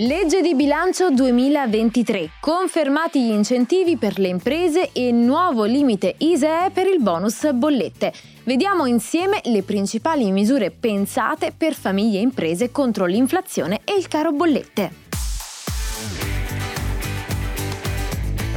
Legge di bilancio 2023. Confermati gli incentivi per le imprese e nuovo limite ISEE per il bonus bollette. Vediamo insieme le principali misure pensate per famiglie e imprese contro l'inflazione e il caro bollette.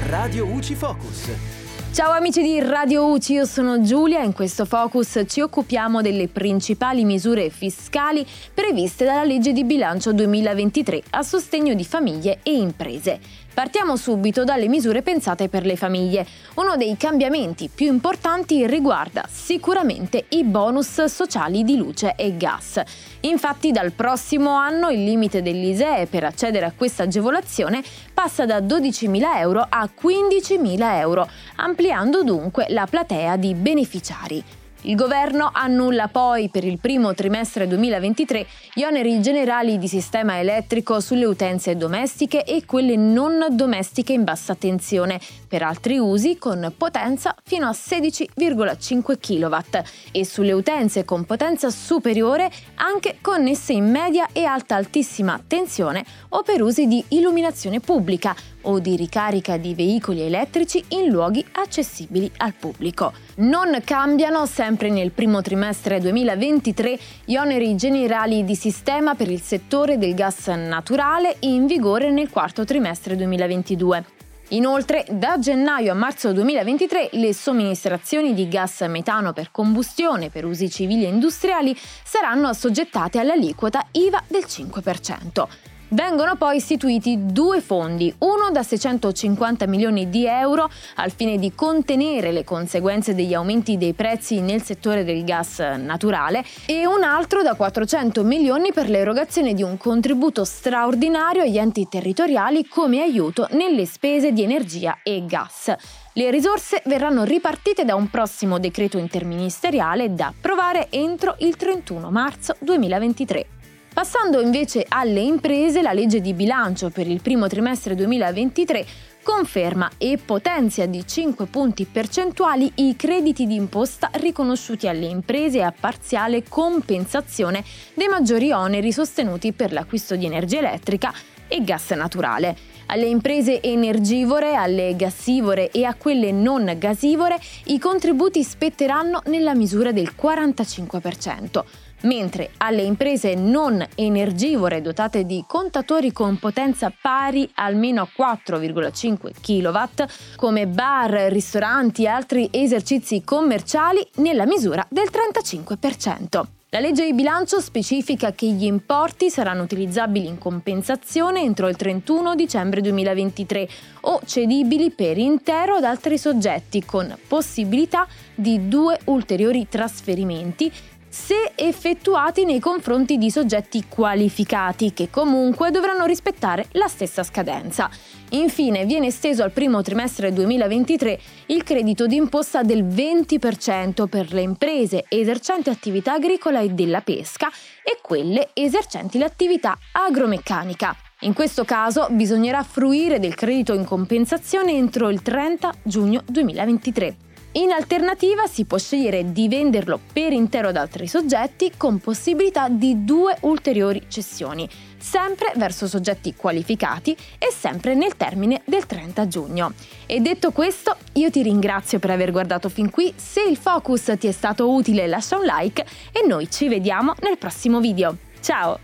Radio UCI Focus. Ciao amici di Radio UCI, io sono Giulia e in questo focus ci occupiamo delle principali misure fiscali previste dalla legge di bilancio 2023 a sostegno di famiglie e imprese. Partiamo subito dalle misure pensate per le famiglie. Uno dei cambiamenti più importanti riguarda sicuramente i bonus sociali di luce e gas. Infatti dal prossimo anno il limite dell'ISEE per accedere a questa agevolazione passa da 12.000 euro a 15.000 euro, ampliando dunque la platea di beneficiari. Il governo annulla poi per il primo trimestre 2023 gli oneri generali di sistema elettrico sulle utenze domestiche e quelle non domestiche in bassa tensione per altri usi con potenza fino a 16,5 kW e sulle utenze con potenza superiore anche connesse in media e alta altissima tensione o per usi di illuminazione pubblica o di ricarica di veicoli elettrici in luoghi accessibili al pubblico. Non cambiano sempre nel primo trimestre 2023 gli oneri generali di sistema per il settore del gas naturale in vigore nel quarto trimestre 2022. Inoltre, da gennaio a marzo 2023 le somministrazioni di gas metano per combustione per usi civili e industriali saranno assoggettate all'aliquota IVA del 5%. Vengono poi istituiti due fondi, uno da 650 milioni di euro al fine di contenere le conseguenze degli aumenti dei prezzi nel settore del gas naturale e un altro da 400 milioni per l'erogazione di un contributo straordinario agli enti territoriali come aiuto nelle spese di energia e gas. Le risorse verranno ripartite da un prossimo decreto interministeriale da approvare entro il 31 marzo 2023. Passando invece alle imprese, la legge di bilancio per il primo trimestre 2023 conferma e potenzia di 5 punti percentuali i crediti d'imposta riconosciuti alle imprese a parziale compensazione dei maggiori oneri sostenuti per l'acquisto di energia elettrica e gas naturale. Alle imprese energivore, alle gassivore e a quelle non gasivore i contributi spetteranno nella misura del 45% mentre alle imprese non energivore dotate di contatori con potenza pari almeno a 4,5 kW, come bar, ristoranti e altri esercizi commerciali, nella misura del 35%. La legge di bilancio specifica che gli importi saranno utilizzabili in compensazione entro il 31 dicembre 2023 o cedibili per intero ad altri soggetti con possibilità di due ulteriori trasferimenti se effettuati nei confronti di soggetti qualificati che comunque dovranno rispettare la stessa scadenza. Infine viene esteso al primo trimestre 2023 il credito d'imposta del 20% per le imprese esercenti attività agricola e della pesca e quelle esercenti l'attività agromeccanica. In questo caso bisognerà fruire del credito in compensazione entro il 30 giugno 2023. In alternativa si può scegliere di venderlo per intero ad altri soggetti con possibilità di due ulteriori cessioni, sempre verso soggetti qualificati e sempre nel termine del 30 giugno. E detto questo, io ti ringrazio per aver guardato fin qui, se il focus ti è stato utile lascia un like e noi ci vediamo nel prossimo video. Ciao!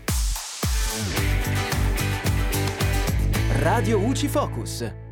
Radio UCI Focus